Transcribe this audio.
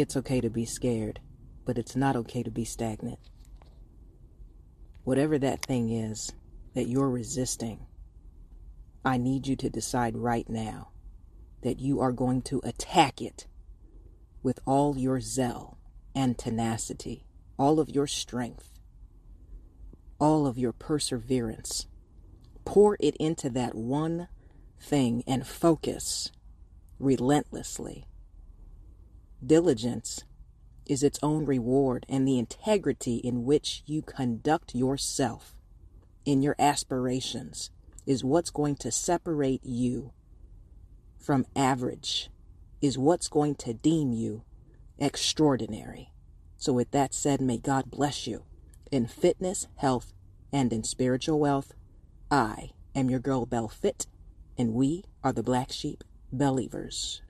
It's okay to be scared, but it's not okay to be stagnant. Whatever that thing is that you're resisting, I need you to decide right now that you are going to attack it with all your zeal and tenacity, all of your strength, all of your perseverance. Pour it into that one thing and focus relentlessly. Diligence is its own reward, and the integrity in which you conduct yourself in your aspirations is what's going to separate you from average, is what's going to deem you extraordinary. So, with that said, may God bless you in fitness, health, and in spiritual wealth. I am your girl, Bell Fit, and we are the Black Sheep Believers.